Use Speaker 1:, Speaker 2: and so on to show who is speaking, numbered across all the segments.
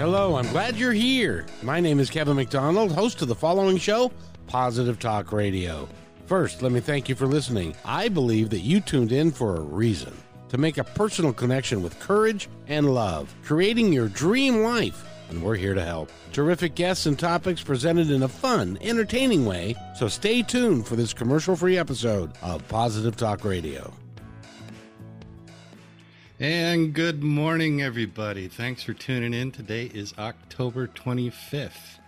Speaker 1: Hello, I'm glad you're here. My name is Kevin McDonald, host of the following show, Positive Talk Radio. First, let me thank you for listening. I believe that you tuned in for a reason to make a personal connection with courage and love, creating your dream life, and we're here to help. Terrific guests and topics presented in a fun, entertaining way, so stay tuned for this commercial free episode of Positive Talk Radio.
Speaker 2: And good morning, everybody. Thanks for tuning in. Today is October 25th.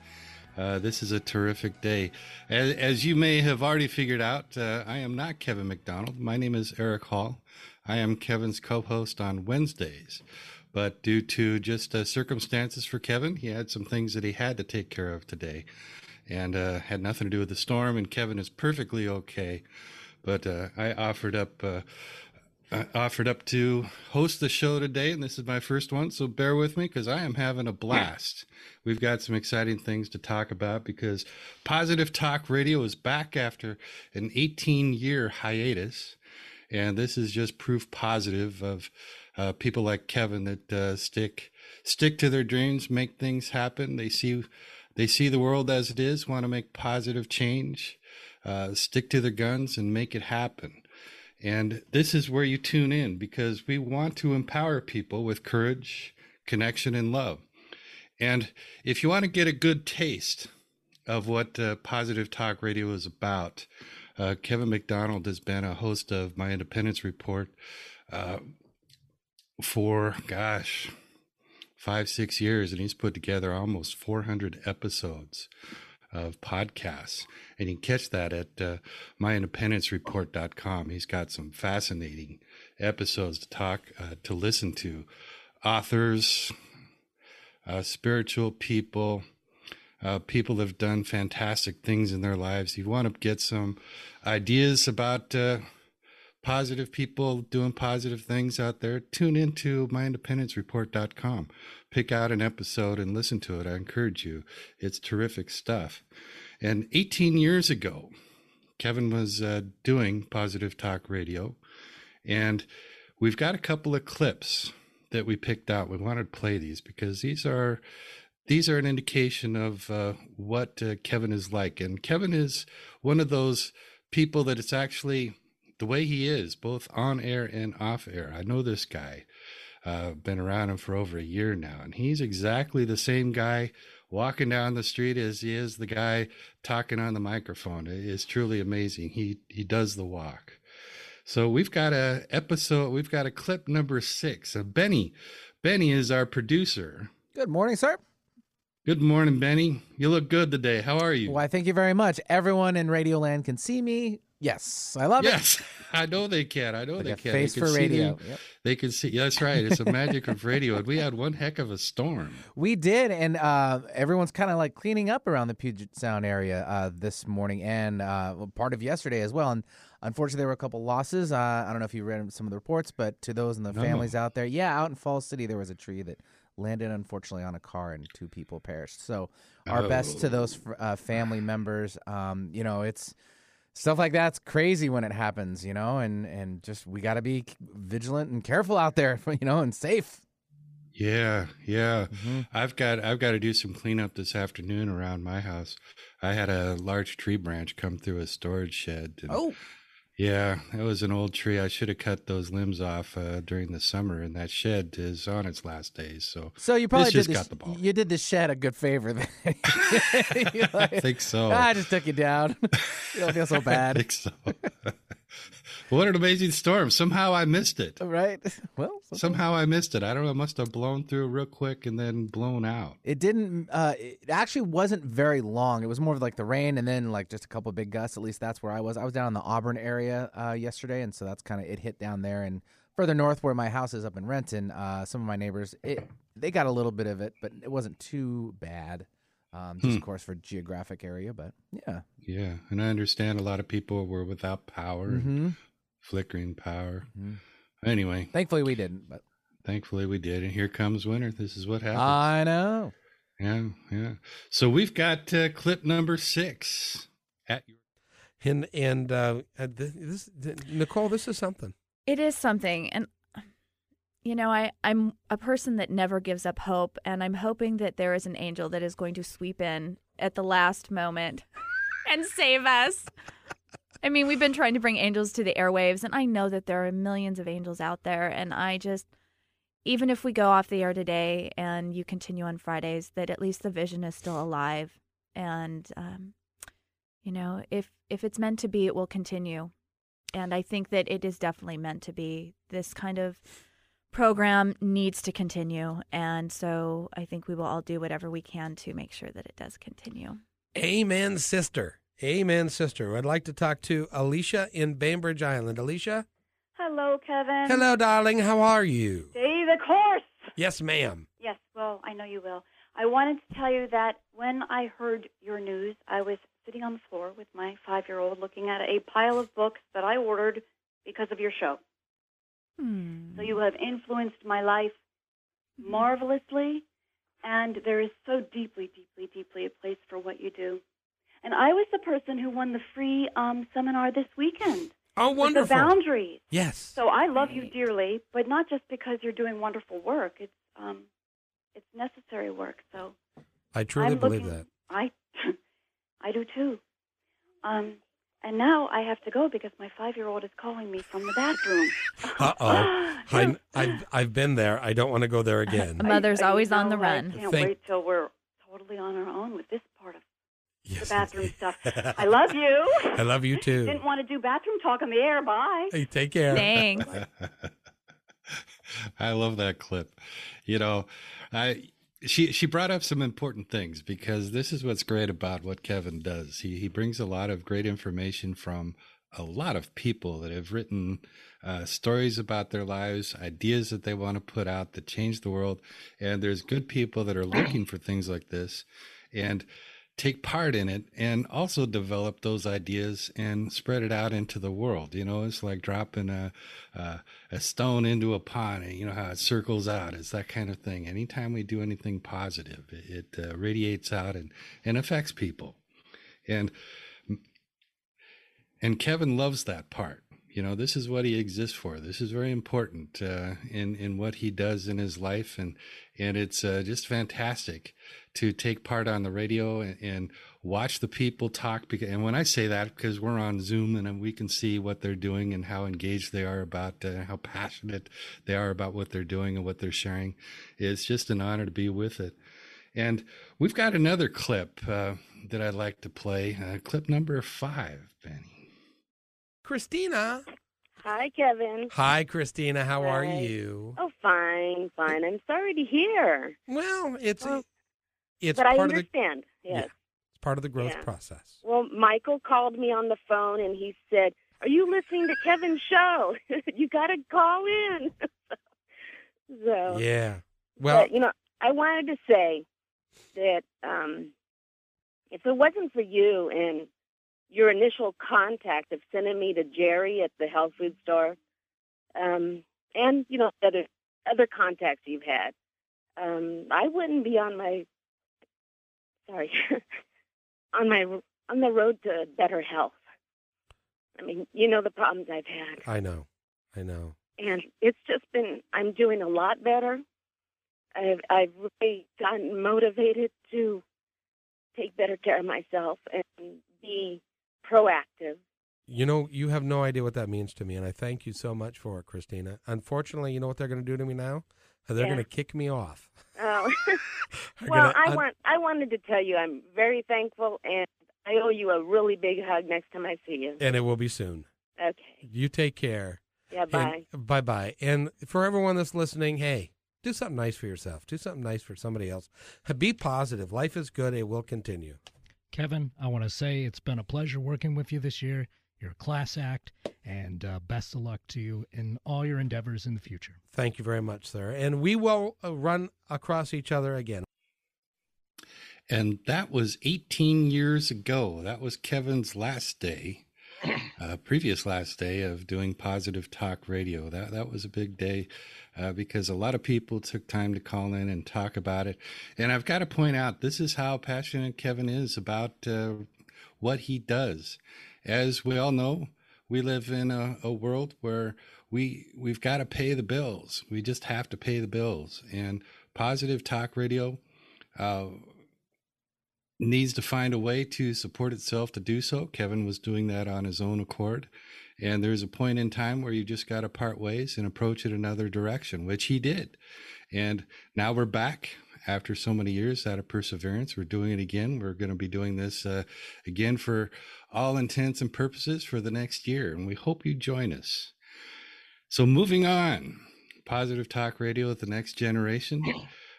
Speaker 2: Uh, this is a terrific day. As, as, you may have already figured out, uh, I am not Kevin McDonald. My name is Eric Hall. I am Kevin's co host on Wednesdays. But due to just uh, circumstances for Kevin, he had some things that he had to take care of today and uh, had nothing to do with the storm. And Kevin is perfectly okay. But uh, I offered up uh, I offered up to host the show today, and this is my first one, so bear with me because I am having a blast. We've got some exciting things to talk about because Positive Talk Radio is back after an 18 year hiatus, and this is just proof positive of uh, people like Kevin that uh, stick stick to their dreams, make things happen. They see they see the world as it is, want to make positive change, uh, stick to their guns, and make it happen. And this is where you tune in because we want to empower people with courage, connection, and love. And if you want to get a good taste of what uh, Positive Talk Radio is about, uh, Kevin McDonald has been a host of my Independence Report uh, for, gosh, five, six years, and he's put together almost 400 episodes of podcasts. And you can catch that at uh, myindependencereport.com. He's got some fascinating episodes to talk, uh, to listen to. Authors, uh, spiritual people, uh, people have done fantastic things in their lives. You want to get some ideas about uh, positive people doing positive things out there, tune into myindependencereport.com. Pick out an episode and listen to it. I encourage you. It's terrific stuff. And 18 years ago, Kevin was uh, doing Positive Talk Radio, and we've got a couple of clips that we picked out. We wanted to play these because these are these are an indication of uh, what uh, Kevin is like. And Kevin is one of those people that it's actually the way he is, both on air and off air. I know this guy. Uh, been around him for over a year now, and he's exactly the same guy walking down the street as he is the guy talking on the microphone. It is truly amazing. He he does the walk. So we've got a episode. We've got a clip number six. Uh, Benny, Benny is our producer.
Speaker 3: Good morning, sir.
Speaker 2: Good morning, Benny. You look good today. How are you?
Speaker 3: Why, thank you very much. Everyone in Radioland can see me. Yes, I love
Speaker 2: yes, it. Yes, I know they can. I know
Speaker 3: like
Speaker 2: they can.
Speaker 3: Face
Speaker 2: they
Speaker 3: can for radio.
Speaker 2: Yep. They can see. That's right. It's a magic of radio. And we had one heck of a storm.
Speaker 3: We did, and uh, everyone's kind of like cleaning up around the Puget Sound area uh, this morning and uh, part of yesterday as well. And unfortunately, there were a couple losses. Uh, I don't know if you read some of the reports, but to those and the
Speaker 2: No.
Speaker 3: families out there, yeah, out in Falls City, there was a tree that landed unfortunately on a car and two people perished. So our best to
Speaker 2: Oh.
Speaker 3: those uh, family members. Um, you know, it's stuff like that's crazy when it happens, you know, and and just we got to be vigilant and careful out there, you know, and safe.
Speaker 2: Yeah, yeah.
Speaker 3: Mhm.
Speaker 2: I've got I've got to do some cleanup this afternoon around my house. I had a large tree branch come through a storage shed. and-
Speaker 3: Oh,
Speaker 2: yeah, that was an old tree. I should have cut those limbs off uh, during the summer, and that shed is on its last days. So
Speaker 3: so you probably
Speaker 2: just
Speaker 3: did
Speaker 2: got the ball.
Speaker 3: you did the shed a good favor. Then. You're
Speaker 2: I think so.
Speaker 3: I just took you down. you don't feel so
Speaker 2: I
Speaker 3: bad,
Speaker 2: think so. What an amazing storm! Somehow I missed it.
Speaker 3: right? Well,
Speaker 2: Somehow I missed it. I don't know. It must have blown through real quick and then blown out.
Speaker 3: It didn't. Uh, it actually wasn't very long. It was more of like the rain, and then like just a couple of big gusts. At least that's where I was. I was down in the Auburn area uh, yesterday, and so that's kind of it hit down there. And further north, where my house is up in Renton, uh, some of my neighbors it, they got a little bit of it, but it wasn't too bad. Um, just
Speaker 2: Hmm.
Speaker 3: of course for geographic area, but yeah.
Speaker 2: Yeah, and I understand a lot of people were without power, and
Speaker 3: hmm
Speaker 2: flickering power.
Speaker 3: Mhm.
Speaker 2: Anyway,
Speaker 3: Thankfully, we didn't. But
Speaker 2: thankfully we did, and here comes winter. This is what happens.
Speaker 3: I know.
Speaker 2: yeah, yeah. So we've got uh, clip number six at your.
Speaker 4: And and uh, uh, th- this Nicole, this is something.
Speaker 5: It is something, and
Speaker 4: you know, I, I'm a person that never gives up hope, and I'm hoping that there is an angel that is going to sweep in at the last moment and save us. I mean, we've been trying to bring angels to the airwaves, and I know that there are millions of angels out there, and I just, even if we go off the air today and you continue on Fridays, that at least the vision is still alive, and um, you know, if if it's meant to be, it will continue, and I think that it is definitely meant to be. This kind of program needs to continue. And so I think we will all do whatever we can to make sure that it does continue.
Speaker 5: Amen, sister. Amen, sister. I'd like to talk to Alicia in Bainbridge Island. Alicia?
Speaker 6: Hello, Kevin.
Speaker 5: Hello, darling. How are you?
Speaker 6: Stay the course.
Speaker 5: Yes, ma'am.
Speaker 6: Yes, well, I know you will. I wanted to tell you that when I heard your news, I was sitting on the floor with my five year old looking at a pile of books that I ordered because of your show.
Speaker 4: Hmm.
Speaker 6: So you have influenced my life marvelously, and there is so deeply, deeply, deeply a place for what you do. And I was the person who won the free um, seminar this weekend.
Speaker 5: Oh, wonderful.
Speaker 6: The boundaries.
Speaker 5: Yes.
Speaker 6: So I love you dearly, but not just because you're doing wonderful work. It's um, it's necessary work. So
Speaker 5: I truly
Speaker 6: I'm
Speaker 5: believe
Speaker 6: looking-
Speaker 5: that.
Speaker 6: I, I do too. Um, and now I have to go because my five-year-old is calling me from the bathroom.
Speaker 5: Uh oh. I, I've, I've been there. I don't want to go there again.
Speaker 4: A mother's
Speaker 6: I- I
Speaker 4: always on the run.
Speaker 6: I can't
Speaker 5: Thank-
Speaker 6: wait till we're totally on our own with this part of the
Speaker 5: Yes.
Speaker 6: bathroom stuff. I love you.
Speaker 5: I love you too.
Speaker 6: Didn't want to do bathroom talk on the air. Bye.
Speaker 5: Hey, take care.
Speaker 4: Thanks.
Speaker 2: I love that clip. You know, I she she brought up some important things because this is what's great about what Kevin does. He he brings a lot of great information from a lot of people that have written uh, stories about their lives, ideas that they want to put out that change the world, and there's good people that are looking for things like this, and take part in it and also develop those ideas and spread it out into the world. You know, it's like dropping a, a, a stone into a pond and you know how it circles out. It's that kind of thing. Anytime we do anything positive, it, it uh, radiates out and, and affects people. And, and Kevin loves that part. You know, this is what he exists for. This is very important uh, in in what he does in his life, and and it's uh, just fantastic to take part on the radio and, and watch the people talk. Because, and when I say that, because we're on Zoom and we can see what they're doing and how engaged they are about, uh, how passionate they are about what they're doing and what they're sharing, it's just an honor to be with it. And we've got another clip uh, that I'd like to play, uh, clip number five, Benny.
Speaker 5: Christina.
Speaker 7: Hi, Kevin.
Speaker 5: Hi, Christina. How are you?
Speaker 7: Oh, fine, fine. I'm sorry to hear,
Speaker 5: Well, it's
Speaker 7: Well,
Speaker 5: it's
Speaker 7: but I
Speaker 5: part of the
Speaker 7: understand. Yeah,
Speaker 5: it's part of the growth
Speaker 7: Yeah.
Speaker 5: process.
Speaker 7: Well, Michael called me on the phone and he said, "Are you listening to Kevin's show? you got to call in." so,
Speaker 5: Yeah. Well,
Speaker 7: but, you know, I wanted to say that um, if it wasn't for you and your initial contact of sending me to Jerry at the health food store, um, and you know other other contacts you've had, um, I wouldn't be on my sorry on my on the road to better health. I mean, you know the problems I've had
Speaker 5: I know. I know.
Speaker 7: and it's just been I'm doing a lot better. I've I've really gotten motivated to take better care of myself and be proactive.
Speaker 5: You know, you have no idea what that means to me, and I thank you so much for it, Christina. Unfortunately, you know what they're going to do to me now? They're
Speaker 7: Yeah.
Speaker 5: going to kick me off.
Speaker 7: Oh. Well,
Speaker 5: gonna
Speaker 7: I
Speaker 5: un-
Speaker 7: want I wanted to tell you I'm very thankful and I owe you a really big hug next time I see you.
Speaker 5: and it will be soon.
Speaker 7: Okay.
Speaker 5: You take care.
Speaker 7: Yeah, bye.
Speaker 5: Bye bye. And for everyone that's listening, hey, do something nice for yourself. Do something nice for somebody else. Be positive. Life is good. It will continue.
Speaker 8: Kevin, I want to say it's been a pleasure working with you this year. You're a class act, and uh, best of luck to you in all your endeavors in the future.
Speaker 5: Thank you very much, sir. And we will uh, run across each other again.
Speaker 2: And that was 18 years ago. That was Kevin's last day, uh, previous last day of doing Positive Talk Radio. That that was a big day uh, because a lot of people took time to call in and talk about it. And I've got to point out, this is how passionate Kevin is about uh, what he does. As we all know, we live in a, a world where we we've got to pay the bills. We just have to pay the bills. And Positive Talk Radio uh, needs to find a way to support itself to do so. Kevin was doing that on his own accord. And there's a point in time where you just got to part ways and approach it another direction, which he did. And now we're back after so many years out of perseverance. We're doing it again. We're going to be doing this uh, again for all intents and purposes for the next year. And we hope you join us. So, moving on, Positive Talk Radio with the next generation.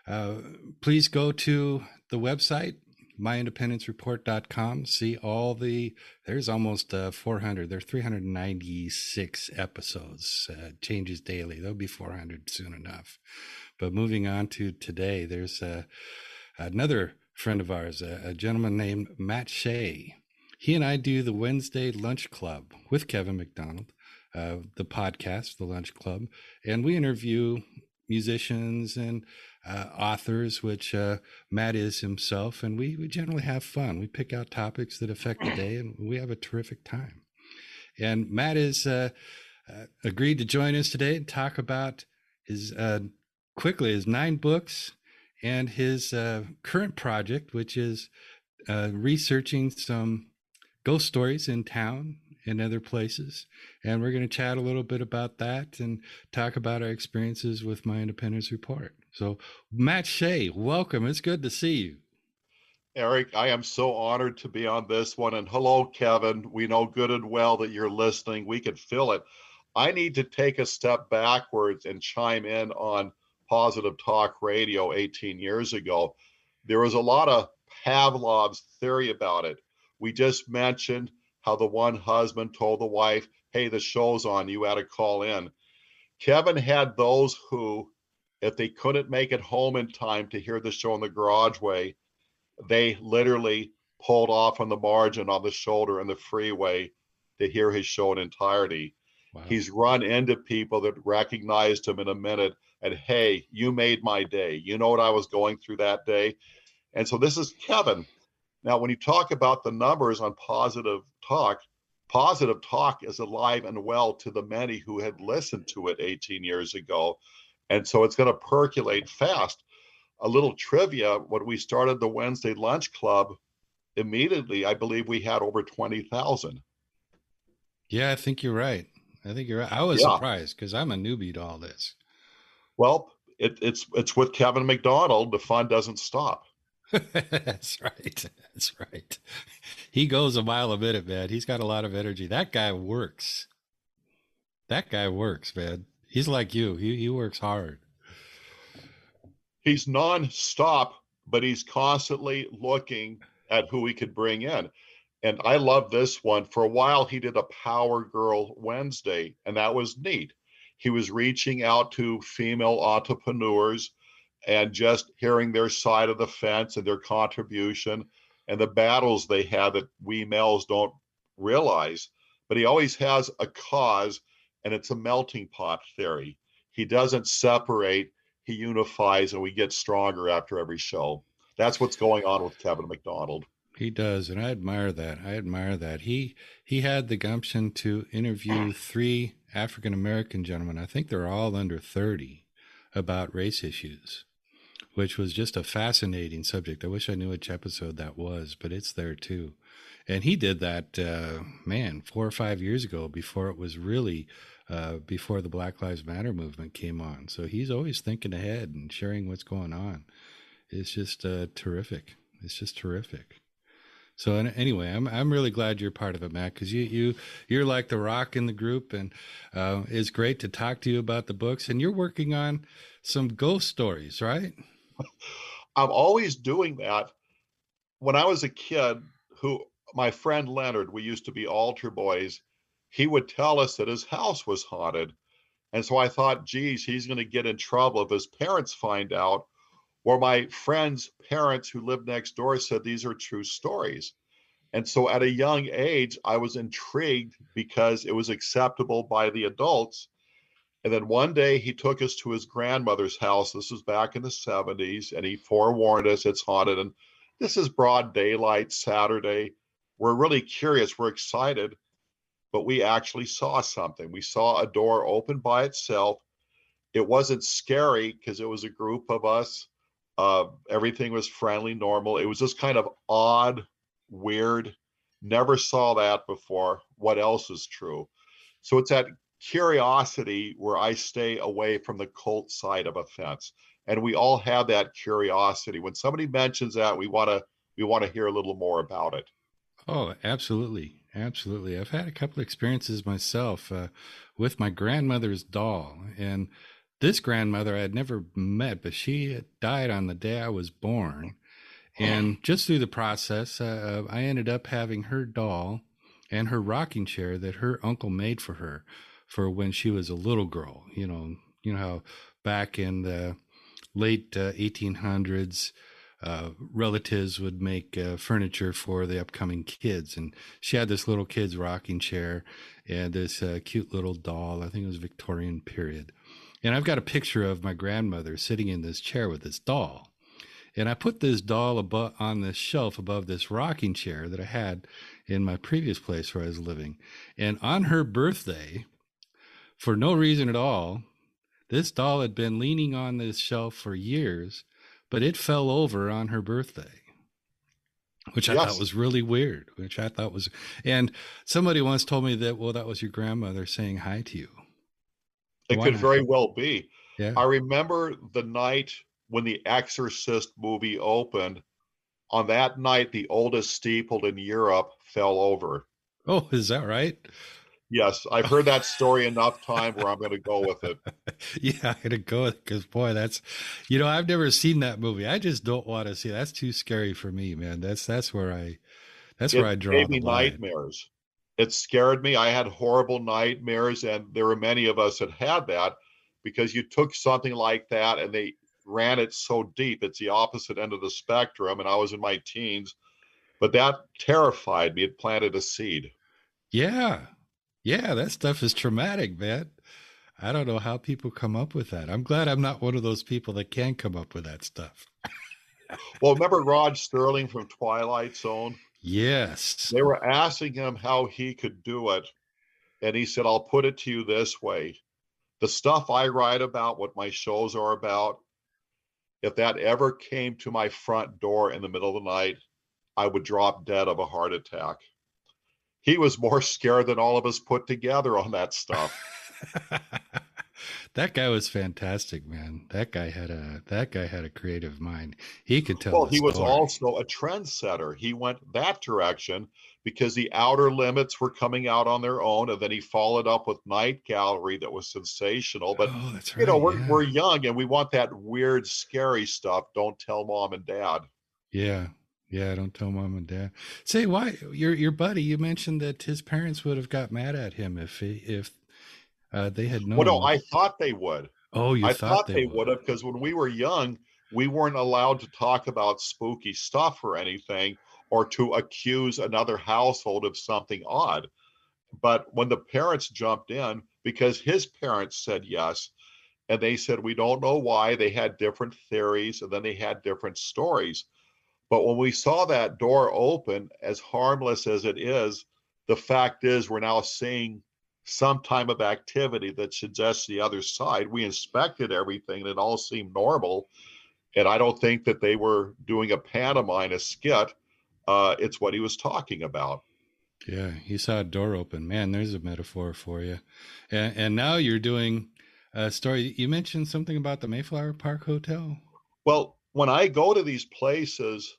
Speaker 2: Uh, please go to the website, myindependencereport.com. See all the, there's almost uh, 400, there are 396 episodes, uh, changes daily. There'll be 400 soon enough. But moving on to today, there's uh, another friend of ours, a, a gentleman named Matt Shea. He and I do the Wednesday Lunch Club with Kevin McDonald, uh, the podcast, the Lunch Club, and we interview musicians and uh, authors, which uh, Matt is himself, and we, we generally have fun. We pick out topics that affect the day, and we have a terrific time. And Matt has uh, uh, agreed to join us today and talk about his uh, quickly his nine books and his uh, current project, which is researching some ghost stories in town and other places. And we're going to chat a little bit about that and talk about our experiences with my Independence Report. So, Matt Shea, welcome. It's good to see you.
Speaker 9: Eric, I am so honored to be on this one. And hello, Kevin. We know good and well that you're listening. We can feel it. I need to take a step backwards and chime in on Positive Talk Radio 18 years ago. There was a lot of Pavlov's theory about it. We just mentioned how the one husband told the wife, Hey, the show's on, you had to call in. Kevin had those who if they couldn't make it home in time to hear the show in the garageway, they literally pulled off on the margin on the shoulder in the freeway to hear his show in entirety. Wow. He's run into people that recognized him in a minute and, hey, you made my day. You know what I was going through that day? And so this is Kevin. Now, when you talk about the numbers on positive talk, positive talk is alive and well to the many who had listened to it 18 years ago and so it's going to percolate fast. A little trivia when we started the Wednesday Lunch Club, immediately, I believe we had over 20,000.
Speaker 2: Yeah, I think you're right. I think you're right. I was yeah. surprised because I'm a newbie to all this.
Speaker 9: Well, it, it's it's with Kevin McDonald. The fun doesn't stop.
Speaker 2: That's right. That's right. He goes a mile a minute, man. He's got a lot of energy. That guy works. That guy works, man. He's like you. He he works hard.
Speaker 9: He's non-stop, but he's constantly looking at who he could bring in. And I love this one. For a while, he did a Power Girl Wednesday, and that was neat. He was reaching out to female entrepreneurs and just hearing their side of the fence and their contribution and the battles they have that we males don't realize. But he always has a cause and it's a melting pot theory. He doesn't separate, he unifies, and we get stronger after every show. That's what's going on with Kevin McDonald.
Speaker 2: He does, and I admire that. I admire that. He he had the gumption to interview three African American gentlemen. I think they're all under thirty about race issues, which was just a fascinating subject. I wish I knew which episode that was, but it's there too. And he did that, uh, man, four or five years ago before it was really uh, before the Black Lives Matter movement came on. So he's always thinking ahead and sharing what's going on. It's just uh, terrific. It's just terrific. So anyway, I'm I'm really glad you're part of it, Matt, because you you you're like the rock in the group, and uh, it's great to talk to you about the books. And you're working on some ghost stories, right?
Speaker 9: I'm always doing that. When I was a kid, who my friend Leonard, we used to be altar boys, he would tell us that his house was haunted. And so I thought, geez, he's going to get in trouble if his parents find out. Or my friend's parents who lived next door said these are true stories. And so at a young age, I was intrigued because it was acceptable by the adults. And then one day he took us to his grandmother's house. This was back in the 70s, and he forewarned us it's haunted. And this is broad daylight Saturday. We're really curious. We're excited. but we actually saw something. We saw a door open by itself. It wasn't scary because it was a group of us. Uh, everything was friendly, normal. It was just kind of odd, weird. Never saw that before. What else is true? So it's that curiosity where I stay away from the cult side of a fence. And we all have that curiosity. When somebody mentions that, we want to we want to hear a little more about it.
Speaker 2: Oh, absolutely. Absolutely. I've had a couple experiences myself uh, with my grandmother's doll. And this grandmother I had never met, but she died on the day I was born. And just through the process, uh, I ended up having her doll and her rocking chair that her uncle made for her for when she was a little girl. You know, you know how back in the late uh, 1800s, uh, relatives would make uh, furniture for the upcoming kids. And she had this little kid's rocking chair and this uh, cute little doll. I think it was Victorian period. And I've got a picture of my grandmother sitting in this chair with this doll. And I put this doll above, on this shelf above this rocking chair that I had in my previous place where I was living. And on her birthday, for no reason at all, this doll had been leaning on this shelf for years but it fell over on her birthday which I yes. thought was really weird, which I thought was, and somebody once told me that, well, that was your grandmother saying hi to you.
Speaker 9: It Why could not? very well be. Yeah. I remember the night when the Exorcist movie opened. On that night, the oldest steeple in Europe fell over.
Speaker 2: Oh, is that right?
Speaker 9: Yes, I've heard that story enough time where I'm going to go with it.
Speaker 2: yeah, I'm going to go with because boy, that's you know I've never seen that movie. I just don't want to see. That's too scary for me, man. That's that's where I that's
Speaker 9: it
Speaker 2: where I draw.
Speaker 9: Gave me nightmares. It scared me. I had horrible nightmares, and there were many of us that had that because you took something like that and they ran it so deep. It's the opposite end of the spectrum, and I was in my teens, but that terrified me. It planted a seed.
Speaker 2: Yeah, yeah, that stuff is traumatic, man. I don't know how people come up with that. I'm glad I'm not one of those people that can come up with that stuff.
Speaker 9: well, remember Rod Serling from Twilight Zone?
Speaker 2: Yes.
Speaker 9: They were asking him how he could do it. And he said, I'll put it to you this way the stuff I write about, what my shows are about, if that ever came to my front door in the middle of the night, I would drop dead of a heart attack he was more scared than all of us put together on that stuff.
Speaker 2: that guy was fantastic, man. That guy had a that guy had a creative mind. He could tell.
Speaker 9: Well, he story. was also a trendsetter. He went that direction because the outer limits were coming out on their own, and then he followed up with Night Gallery that was sensational. But oh, right, you know, we're yeah. we're young and we want that weird, scary stuff. Don't tell mom and dad.
Speaker 2: Yeah, yeah, don't tell mom and dad. Say why your your buddy. You mentioned that his parents would have got mad at him if he, if uh, they had known.
Speaker 9: Well, no, I thought they would.
Speaker 2: Oh, you
Speaker 9: I
Speaker 2: thought,
Speaker 9: thought they, would have because when we were young, we weren't allowed to talk about spooky stuff or anything, or to accuse another household of something odd. But when the parents jumped in, because his parents said yes, and they said we don't know why, they had different theories, and then they had different stories but when we saw that door open, as harmless as it is, the fact is we're now seeing some type of activity that suggests the other side. We inspected everything and it all seemed normal. And I don't think that they were doing a pantomime, a skit. Uh, it's what he was talking about.
Speaker 2: Yeah, he saw a door open. Man, there's a metaphor for you. And, and now you're doing a story. You mentioned something about the Mayflower Park Hotel.
Speaker 9: Well, when I go to these places,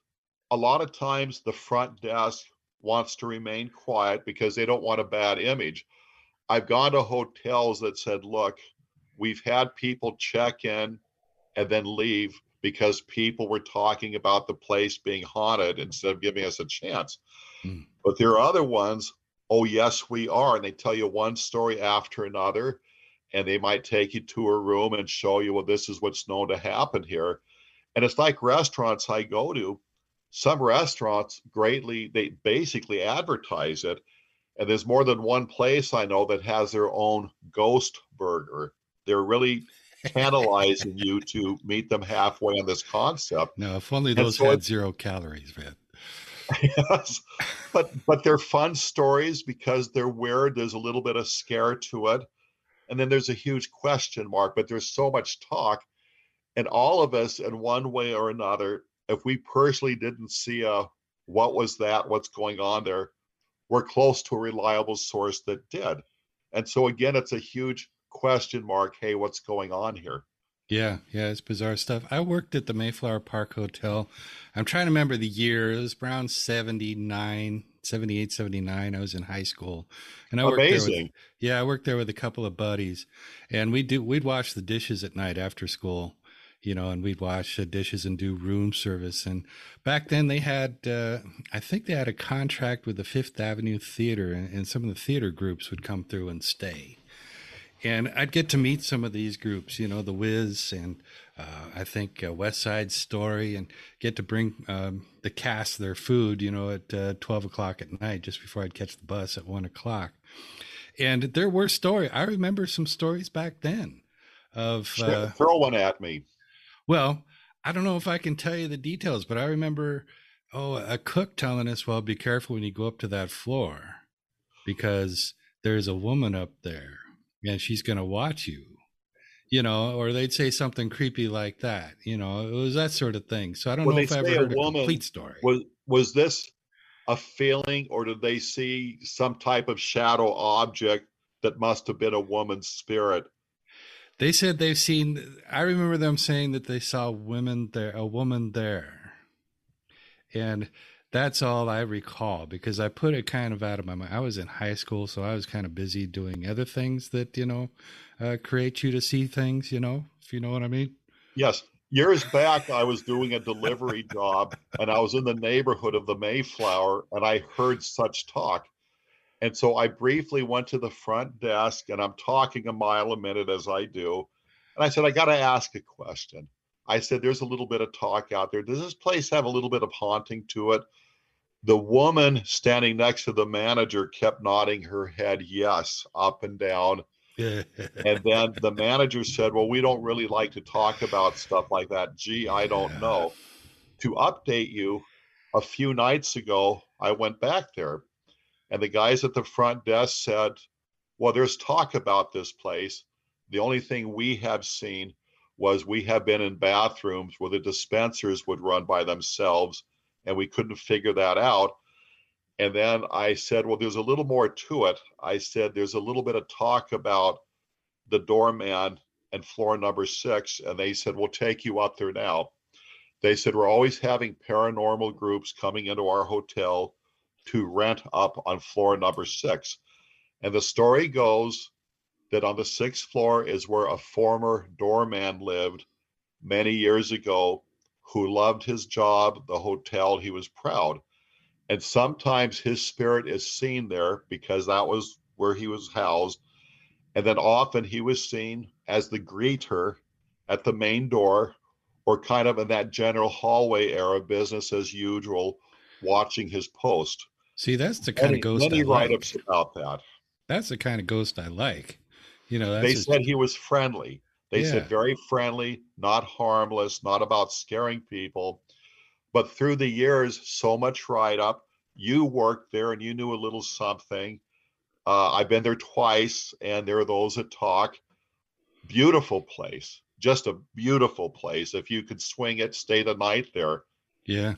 Speaker 9: a lot of times the front desk wants to remain quiet because they don't want a bad image. I've gone to hotels that said, look, we've had people check in and then leave because people were talking about the place being haunted instead of giving us a chance. Mm. But there are other ones, oh, yes, we are. And they tell you one story after another. And they might take you to a room and show you, well, this is what's known to happen here. And it's like restaurants I go to some restaurants greatly they basically advertise it and there's more than one place i know that has their own ghost burger they're really tantalizing you to meet them halfway on this concept
Speaker 2: no if only those so had zero calories man
Speaker 9: yes, but but they're fun stories because they're weird. There's a little bit of scare to it, and then there's a huge question mark. But there's so much talk, and all of us, in one way or another, if we personally didn't see a what was that, what's going on there, we're close to a reliable source that did. And so again, it's a huge question mark. Hey, what's going on here?
Speaker 2: Yeah, yeah, it's bizarre stuff. I worked at the Mayflower Park Hotel. I'm trying to remember the year. It was around 79, 78, 79. I was in high school. And I worked there with, Yeah, I worked there with a couple of buddies. And we do we'd wash the dishes at night after school, you know, and we'd wash the dishes and do room service. And back then they had uh, I think they had a contract with the Fifth Avenue Theater and, and some of the theater groups would come through and stay and I'd get to meet some of these groups, you know, the Wiz and uh, I think uh, West Side Story, and get to bring um, the cast their food, you know, at uh, twelve o'clock at night, just before I'd catch the bus at one o'clock. And there were stories. I remember some stories back then of
Speaker 9: Sure,
Speaker 2: uh,
Speaker 9: throw one at me.
Speaker 2: Well, I don't know if I can tell you the details, but I remember oh a cook telling us, well, be careful when you go up to that floor because there's a woman up there and she's going to watch you. You know, or they'd say something creepy like that. You know, it was that sort of thing. So I don't
Speaker 9: When
Speaker 2: know if I ever
Speaker 9: a
Speaker 2: heard a
Speaker 9: woman
Speaker 2: complete story.
Speaker 9: Was was this a feeling, or did they see some type of shadow object that must have been a woman's spirit?
Speaker 2: They said they've seen. I remember them saying that they saw women there, a woman there, and that's all I recall because I put it kind of out of my mind. I was in high school, so I was kind of busy doing other things that you know uh, create you to see things. You know, if you know what I mean.
Speaker 9: Yes. Years back, I was doing a delivery job and I was in the neighborhood of the Mayflower and I heard such talk. And so I briefly went to the front desk and I'm talking a mile a minute as I do. And I said, I got to ask a question. I said, There's a little bit of talk out there. Does this place have a little bit of haunting to it? The woman standing next to the manager kept nodding her head yes, up and down. And then the manager said, Well, we don't really like to talk about stuff like that. Gee, I don't know. To update you, a few nights ago, I went back there and the guys at the front desk said, Well, there's talk about this place. The only thing we have seen was we have been in bathrooms where the dispensers would run by themselves and we couldn't figure that out. And then I said, Well, there's a little more to it. I said, There's a little bit of talk about the doorman and floor number six. And they said, We'll take you up there now. They said, We're always having paranormal groups coming into our hotel to rent up on floor number six. And the story goes that on the sixth floor is where a former doorman lived many years ago who loved his job, the hotel. He was proud. And sometimes his spirit is seen there because that was where he was housed. And then often he was seen as the greeter at the main door or kind of in that general hallway area, business as usual, watching his post.
Speaker 2: See, that's the kind
Speaker 9: Many,
Speaker 2: of ghost
Speaker 9: many write-ups about that.
Speaker 2: That's the kind of ghost I like. You know, that's
Speaker 9: they said he was friendly. They
Speaker 2: Yeah.
Speaker 9: said very friendly, not harmless, not about scaring people. But through the years, so much write up. You worked there and you knew a little something. Uh, I've been there twice, and there are those that talk. Beautiful place, just a beautiful place. If you could swing it, stay the night there.
Speaker 2: Yeah,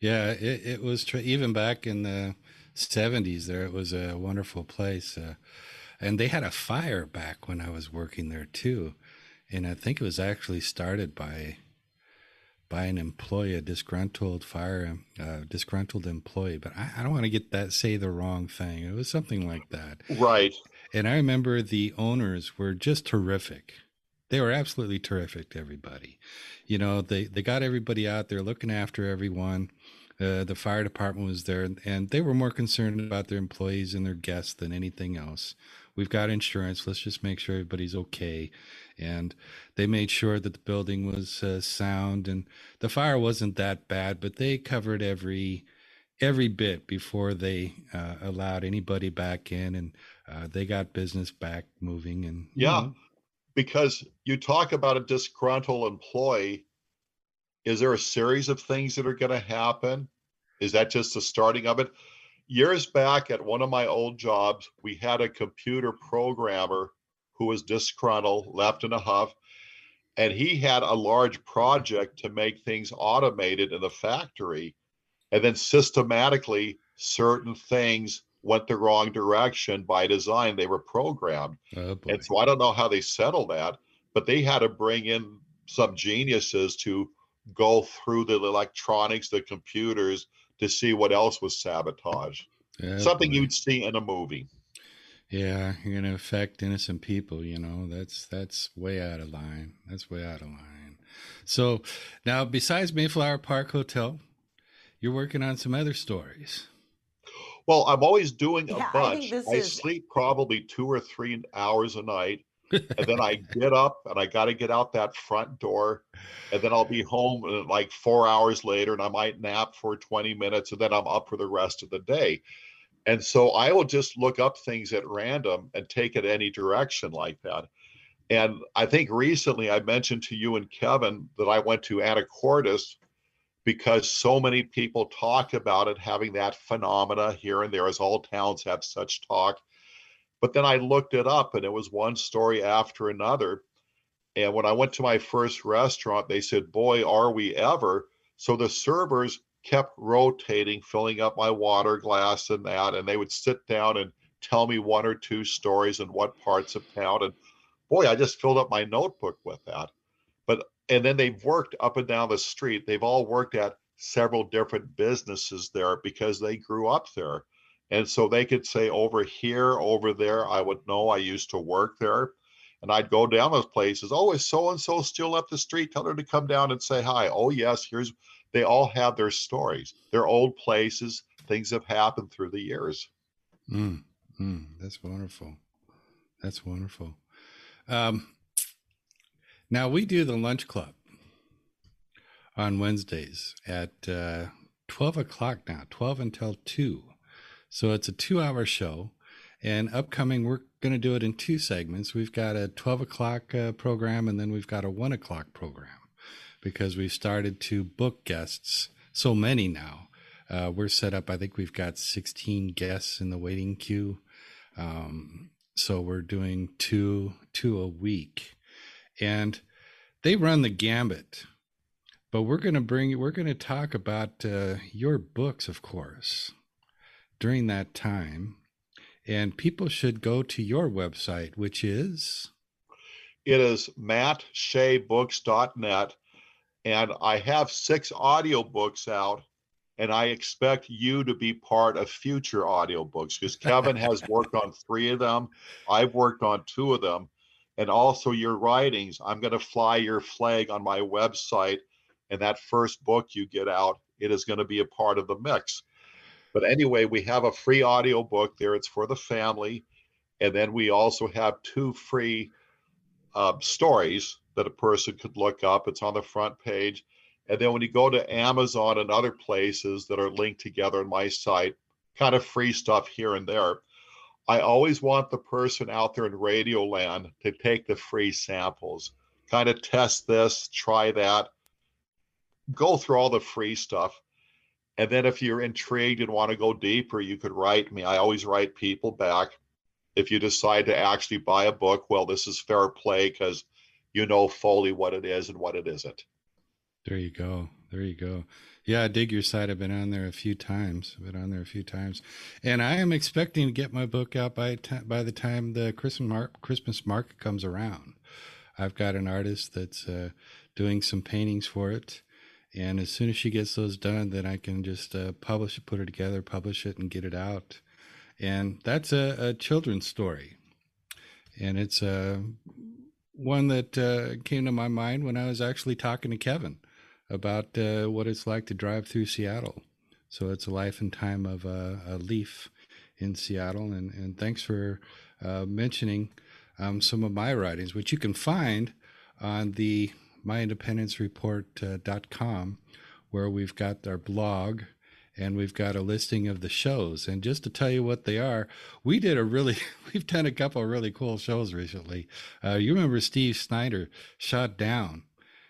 Speaker 2: yeah. It, it was tr- even back in the seventies. There, it was a wonderful place, uh, and they had a fire back when I was working there too, and I think it was actually started by by an employee, a disgruntled fire, uh, disgruntled employee. But I, I don't want to get that say the wrong thing. It was something like that.
Speaker 9: Right.
Speaker 2: And I remember the owners were just terrific. They were absolutely terrific to everybody. You know, they, they got everybody out there looking after everyone. Uh, the fire department was there, and they were more concerned about their employees and their guests than anything else. We've got insurance. Let's just make sure everybody's okay. And they made sure that the building was uh, sound, and the fire wasn't that bad, but they covered every every bit before they uh, allowed anybody back in, and uh, they got business back moving. And you
Speaker 9: Yeah.
Speaker 2: know,
Speaker 9: Because you talk about a disgruntled employee. Is there a series of things that are going to happen? Is that just the starting of it? Years back at one of my old jobs, we had a computer programmer who was disgruntled, left in a huff, and he had a large project to make things automated in the factory. And then systematically, certain things went the wrong direction by design. They were programmed.
Speaker 2: Oh.
Speaker 9: And so I don't know how they settled that, but they had to bring in some geniuses to go through the electronics, the computers to see what else was sabotage.
Speaker 2: Oh,
Speaker 9: Something
Speaker 2: boy.
Speaker 9: you'd see in a movie.
Speaker 2: Yeah, you're gonna affect innocent people. You know, that's that's way out of line. That's way out of line. So now, besides Mayflower Park Hotel, you're working on some other stories.
Speaker 9: Well, I'm always doing a
Speaker 10: Yeah,
Speaker 9: bunch.
Speaker 10: this
Speaker 9: I
Speaker 10: is-
Speaker 9: sleep probably two or three hours a night. and then I get up and I got to get out that front door. And then I'll be home uh, like four hours later and I might nap for 20 minutes and then I'm up for the rest of the day. And so I will just look up things at random and take it any direction like that. And I think recently I mentioned to you and Kevin that I went to Anacortes because so many people talk about it having that phenomena here and there, as all towns have such talk. But then I looked it up and it was one story after another. And when I went to my first restaurant, they said, Boy, are we ever. So the servers kept rotating, filling up my water glass and that. And they would sit down and tell me one or two stories in what parts of town. And boy, I just filled up my notebook with that. And then they've worked up and down the street. They've all worked at several different businesses there because they grew up there. And so they could say over here, over there, I would know I used to work there. And I'd go down those places. Oh, is so and so still up the street? Tell her to come down and say hi. Oh, yes, here's they all have their stories. They're old places. Things have happened through the years.
Speaker 2: Mm, mm, that's wonderful. That's wonderful. Um, now we do the lunch club on Wednesdays at uh, 12 o'clock now, 12 until 2. So it's a two hour show. And upcoming, we're going to do it in two segments. We've got a 12 o'clock uh, program and then we've got a 1 o'clock program because we've started to book guests, so many now. Uh, we're set up, I think we've got 16 guests in the waiting queue. Um, so we're doing two two a week. And they run the gambit. But we're going to bring we're going to talk about uh, your books, of course, during that time. And people should go to your website, which is
Speaker 9: It is mattshaybooks.net. And I have six audiobooks out, and I expect you to be part of future audiobooks because Kevin has worked on three of them. I've worked on two of them. And also your writings. I'm going to fly your flag on my website. And that first book you get out, it is going to be a part of the mix. But anyway, we have a free audio book there. It's for the family. And then we also have two free uh, stories that a person could look up. It's on the front page. And then when you go to Amazon and other places that are linked together on my site, kind of free stuff here and there. I always want the person out there in Radio Land to take the free samples, kind of test this, try that, go through all the free stuff. And then if you're intrigued and want to go deeper, you could write me. I always write people back. If you decide to actually buy a book, well, this is fair play because you know fully what it is and what it isn't.
Speaker 2: There you go. There you go. Yeah, I dig your site. I've been on there a few times. I've been on there a few times, and I am expecting to get my book out by ti by the time the Christmas mar- Christmas market comes around. I've got an artist that's uh, doing some paintings for it, and as soon as she gets those done, then I can just uh, publish it, put it together, publish it, and get it out. And that's a, a children's story, and it's a one that uh, came to my mind when I was actually talking to Kevin about uh, what it's like to drive through Seattle. So it's a life and time of uh, a leaf in Seattle. And, and thanks for uh, mentioning um, some of my writings, which you can find on the myindependencereport.com, where we've got our blog and we've got a listing of the shows. And just to tell you what they are, we did a really, we've done a couple of really cool shows recently. Uh, you remember Steve Snyder shot down.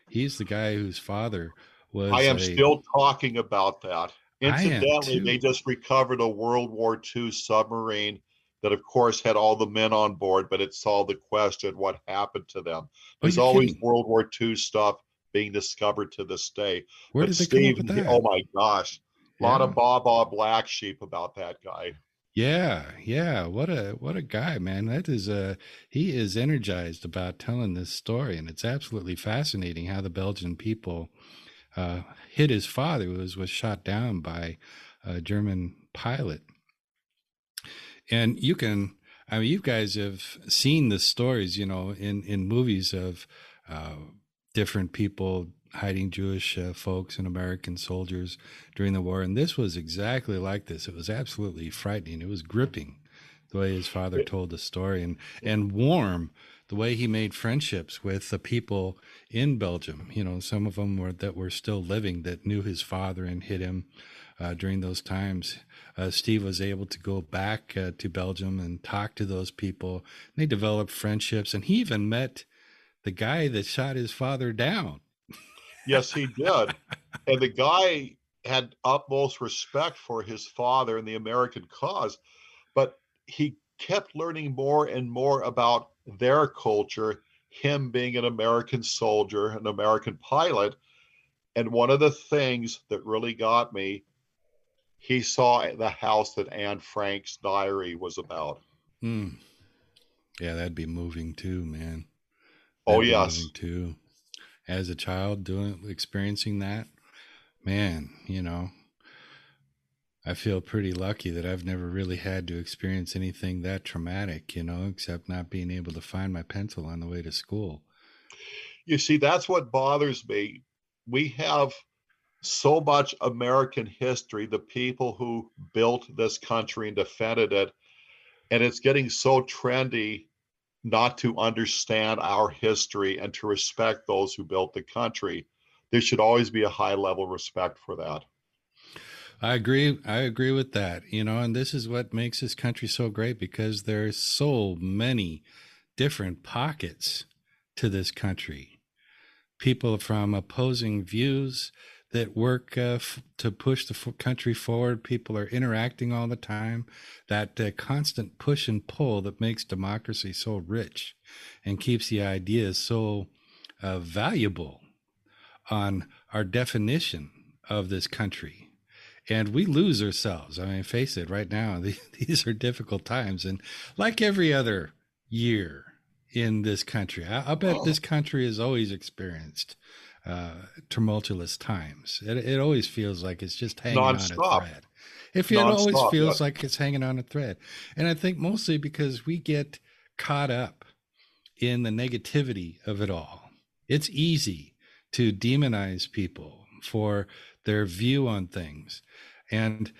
Speaker 2: He's the guy whose father was.
Speaker 9: I am
Speaker 2: a-
Speaker 9: still talking about that. Incidentally, they just recovered a World War II submarine that, of course, had all the men on board, but it solved the question what happened to them. Oh, There's always kidding. World War II stuff being discovered to this day.
Speaker 2: Where but did they Steve, come up with that?
Speaker 9: Oh my gosh, a yeah. lot of Baa Baa Black Sheep about that guy.
Speaker 2: Yeah, yeah. What a what a guy, man. That is uh he is energized about telling this story, and it's absolutely fascinating how the Belgian people uh, hit his father, who was was shot down by a German pilot. And you can, I mean, you guys have seen the stories, you know, in in movies of uh, different people hiding Jewish uh, folks and American soldiers during the war, and this was exactly like this. It was absolutely frightening. It was gripping, the way his father told the story, and and warm the way he made friendships with the people in Belgium. You know, some of them were that were still living that knew his father and hit him uh, during those times. Uh, Steve was able to go back uh, to Belgium and talk to those people. And they developed friendships, and he even met the guy that shot his father down.
Speaker 9: Yes, he did. and the guy had utmost respect for his father and the American cause, but he kept learning more and more about their culture, him being an American soldier, an American pilot. And one of the things that really got me, he saw the house that Anne Frank's diary was about.
Speaker 2: Mm. Yeah, that'd be moving too, man.
Speaker 9: Oh, that'd oh yes,
Speaker 2: too. As a child, doing experiencing that, man, you know, I feel pretty lucky that I've never really had to experience anything that traumatic, you know, except not being able to find my pencil on the way to school.
Speaker 9: You see, that's what bothers me. We have so much American history, the people who built this country and defended it, and it's getting so trendy not to understand our history and to respect those who built the country. There should always be a high level respect for that.
Speaker 2: I agree. I agree with that. You know, and this is what makes this country so great because there's so many different pockets to this country. People from opposing views that work uh, f- to push the f- country forward. People are interacting all the time. That uh, constant push and pull that makes democracy so rich and keeps the ideas so uh, valuable on our definition of this country and we lose ourselves. I mean, face it, right now, these are difficult times. And like every other year in this country, I, I bet oh. this country has always experienced uh, tumultuous times. It, it, always feels like it's just hanging Non-stop. on a thread. If it always feels like it's hanging on a thread. And I think mostly because we get caught up in the negativity of it all. It's easy to demonize people for their view on things. And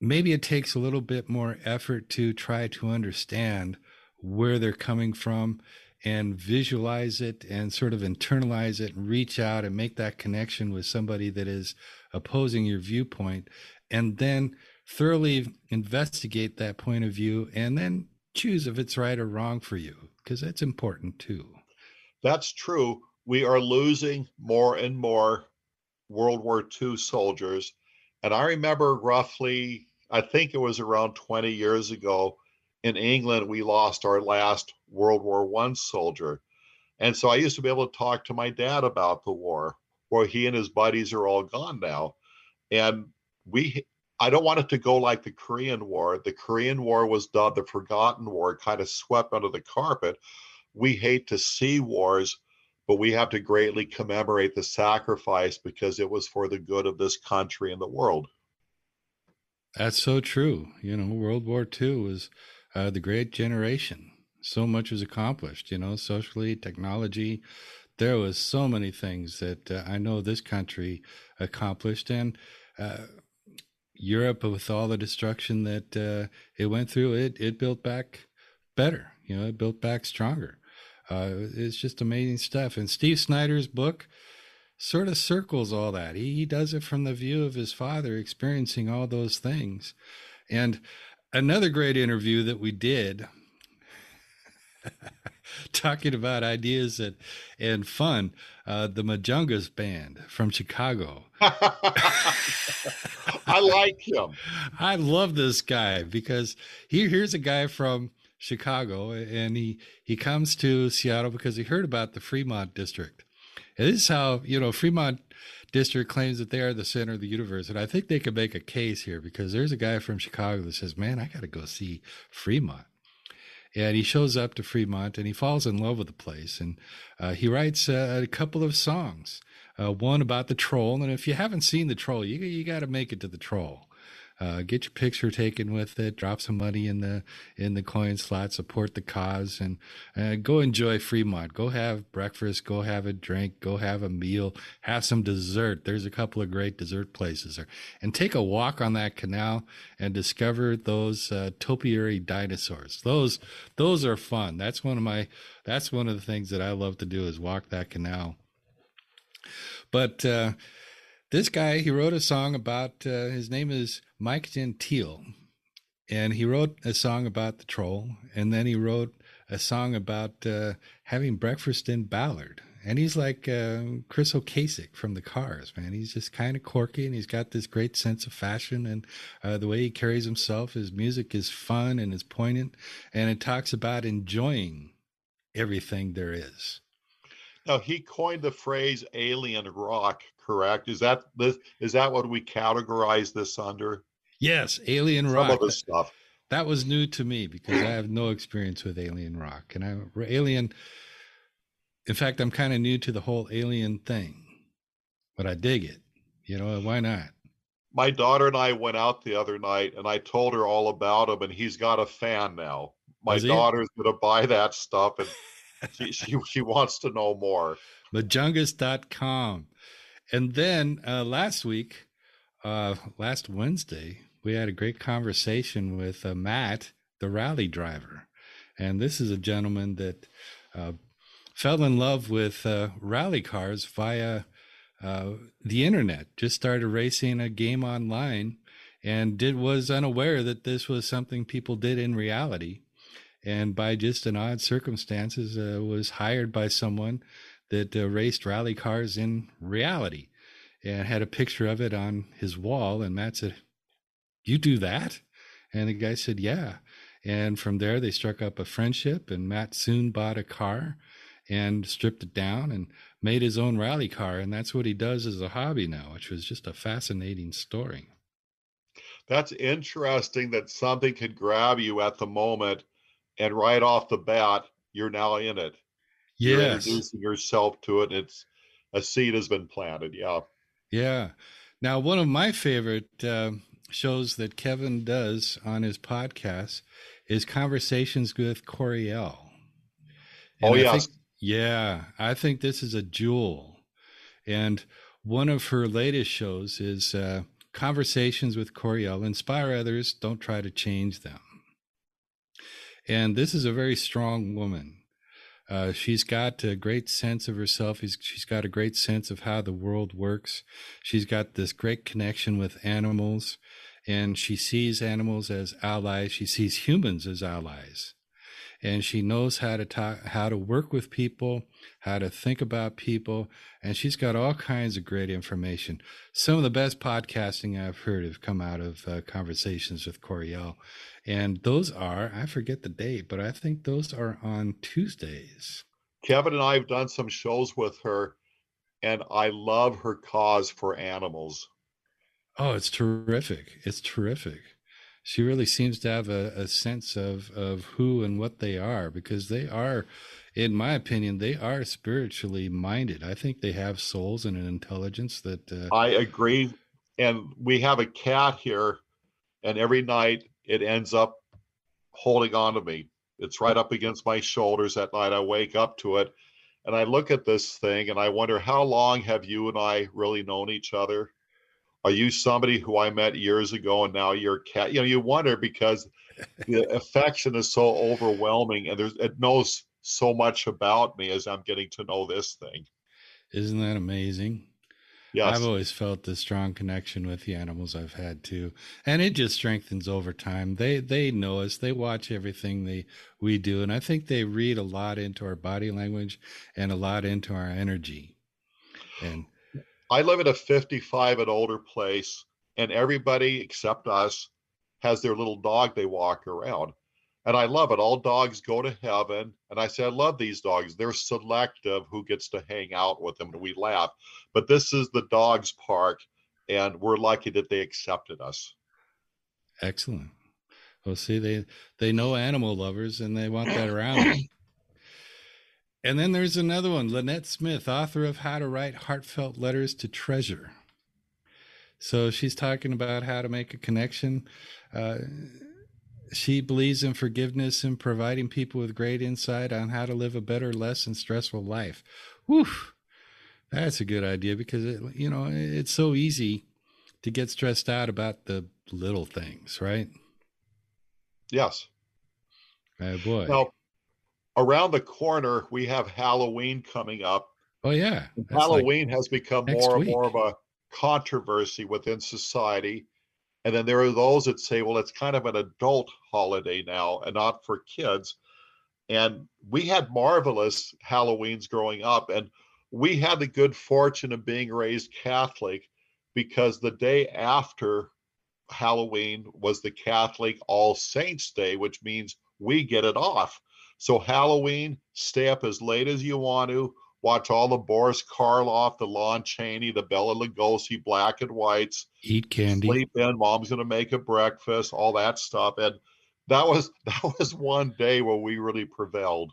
Speaker 2: maybe it takes a little bit more effort to try to understand where they're coming from and visualize it and sort of internalize it and reach out and make that connection with somebody that is opposing your viewpoint and then thoroughly investigate that point of view and then choose if it's right or wrong for you because that's important too.
Speaker 9: That's true. We are losing more and more World War II soldiers. And I remember roughly, I think it was around 20 years ago, in England, we lost our last World War One soldier. And so I used to be able to talk to my dad about the war, where he and his buddies are all gone now. And we, I don't want it to go like the Korean War. The Korean War was dubbed the Forgotten War, kind of swept under the carpet. We hate to see wars but we have to greatly commemorate the sacrifice because it was for the good of this country and the world.
Speaker 2: That's so true. You know, World War II was uh, the great generation. So much was accomplished, you know, socially, technology. There was so many things that uh, I know this country accomplished. And uh, Europe, with all the destruction that uh, it went through, it, it built back better, you know, it built back stronger. Uh, it's just amazing stuff. And Steve Snyder's book sort of circles all that. He, he does it from the view of his father experiencing all those things. And another great interview that we did talking about ideas and and fun. Uh, the Majungas band from Chicago.
Speaker 9: I like him.
Speaker 2: I love this guy because he here's a guy from Chicago and he he comes to Seattle because he heard about the Fremont district. And this is how you know Fremont district claims that they are the center of the universe, and I think they could make a case here because there's a guy from Chicago that says, "Man, I got to go see Fremont." and he shows up to Fremont and he falls in love with the place and uh, he writes uh, a couple of songs. Uh, one about the troll, and if you haven't seen the troll, you you got to make it to the troll. Uh, get your picture taken with it. Drop some money in the in the coin slot. Support the cause, and uh, go enjoy Fremont. Go have breakfast. Go have a drink. Go have a meal. Have some dessert. There's a couple of great dessert places there, and take a walk on that canal and discover those uh, topiary dinosaurs. Those those are fun. That's one of my that's one of the things that I love to do is walk that canal. But uh, this guy, he wrote a song about, uh, his name is Mike Gentile. And he wrote a song about the troll. And then he wrote a song about uh, having breakfast in Ballard. And he's like uh, Chris Ocasek from the Cars, man. He's just kind of quirky, and he's got this great sense of fashion and uh, the way he carries himself. His music is fun and is poignant, and it talks about enjoying everything there is.
Speaker 9: Now he coined the phrase "alien rock." Correct? Is that this? Is that what we categorize this under?
Speaker 2: Yes, alien
Speaker 9: Some
Speaker 2: rock.
Speaker 9: of the stuff.
Speaker 2: That was new to me because I have no experience with alien rock, and I alien. In fact, I'm kind of new to the whole alien thing, but I dig it. You know, why not?
Speaker 9: My daughter and I went out the other night, and I told her all about him, and he's got a fan now. My daughter's going to buy that stuff, and she, she she wants to know more.
Speaker 2: Majungus.com. And then uh, last week, uh, last Wednesday, we had a great conversation with uh, Matt, the rally driver. And this is a gentleman that uh, fell in love with uh, rally cars via uh, the internet, just started racing a game online and did was unaware that this was something people did in reality and by just an odd circumstances uh, was hired by someone that uh, raced rally cars in reality and had a picture of it on his wall. And matt said you do that? And the guy said yeah. And from there they struck up a friendship and matt soon bought a car and stripped it down and made his own rally car. And that's what he does as a hobby now which was just a fascinating story.
Speaker 9: That's interesting that something could grab you at the moment, and right off the bat, you're now in it. You're
Speaker 2: yes
Speaker 9: introducing yourself to it. It's a seed has been planted. Yeah.
Speaker 2: Yeah. Now, one of my favorite uh, shows that Kevin does on his podcast is Conversations with Coriel.
Speaker 9: Oh,
Speaker 2: I think- yeah. I think this is a jewel. And one of her latest shows is uh, Conversations with Coriel. Inspire others, don't try to change them. And this is a very strong woman. Uh, she's got a great sense of herself. She's, she's got a great sense of how the world works. She's got this great connection with animals, and she sees animals as allies. She sees humans as allies, and she knows how to talk, how to work with people, how to think about people, and she's got all kinds of great information. Some of the best podcasting I've heard have come out of uh, conversations with Coriel, and those are I forget the date, but I think those are on Tuesdays.
Speaker 9: Kevin and I have done some shows with her, and I love her cause for animals.
Speaker 2: Oh, it's terrific. It's terrific. She really seems to have a, a sense of, of who and what they are because they are, in my opinion, they are spiritually minded. I think they have souls and an intelligence that. Uh,
Speaker 9: I agree. And we have a cat here, and every night it ends up holding on to me. It's right up against my shoulders at night. I wake up to it and I look at this thing and I wonder how long have you and I really known each other? Are you somebody who I met years ago and now you're a cat? You know, you wonder because the affection is so overwhelming and there's it knows so much about me as I'm getting to know this thing.
Speaker 2: Isn't that amazing? Yes. I've always felt the strong connection with the animals I've had too, and it just strengthens over time. They they know us. They watch everything they we do, and I think they read a lot into our body language and a lot into our energy. And
Speaker 9: I live in a 55 and older place, and everybody except us has their little dog they walk around. And I love it. All dogs go to heaven. And I say, I love these dogs. They're selective who gets to hang out with them. And we laugh. But this is the dog's park. And we're lucky that they accepted us.
Speaker 2: Excellent. Well, see, they they know animal lovers and they want that around. and then there's another one, Lynette Smith, author of How to Write Heartfelt Letters to Treasure. So she's talking about how to make a connection. Uh, she believes in forgiveness and providing people with great insight on how to live a better, less and stressful life. Whew, that's a good idea because it, you know it's so easy to get stressed out about the little things, right?
Speaker 9: Yes.
Speaker 2: Oh boy.
Speaker 9: Now, around the corner we have Halloween coming up.
Speaker 2: Oh yeah.
Speaker 9: Halloween like has become more and more of a controversy within society and then there are those that say, well, it's kind of an adult holiday now and not for kids. And we had marvelous Halloweens growing up. And we had the good fortune of being raised Catholic because the day after Halloween was the Catholic All Saints Day, which means we get it off. So Halloween, stay up as late as you want to, watch all the Boris Karloff, the Lon Chaney, the Bela Lugosi, black and whites,
Speaker 2: eat candy,
Speaker 9: sleep in. Mom's gonna make a breakfast, all that stuff, and that was that was one day where we really prevailed.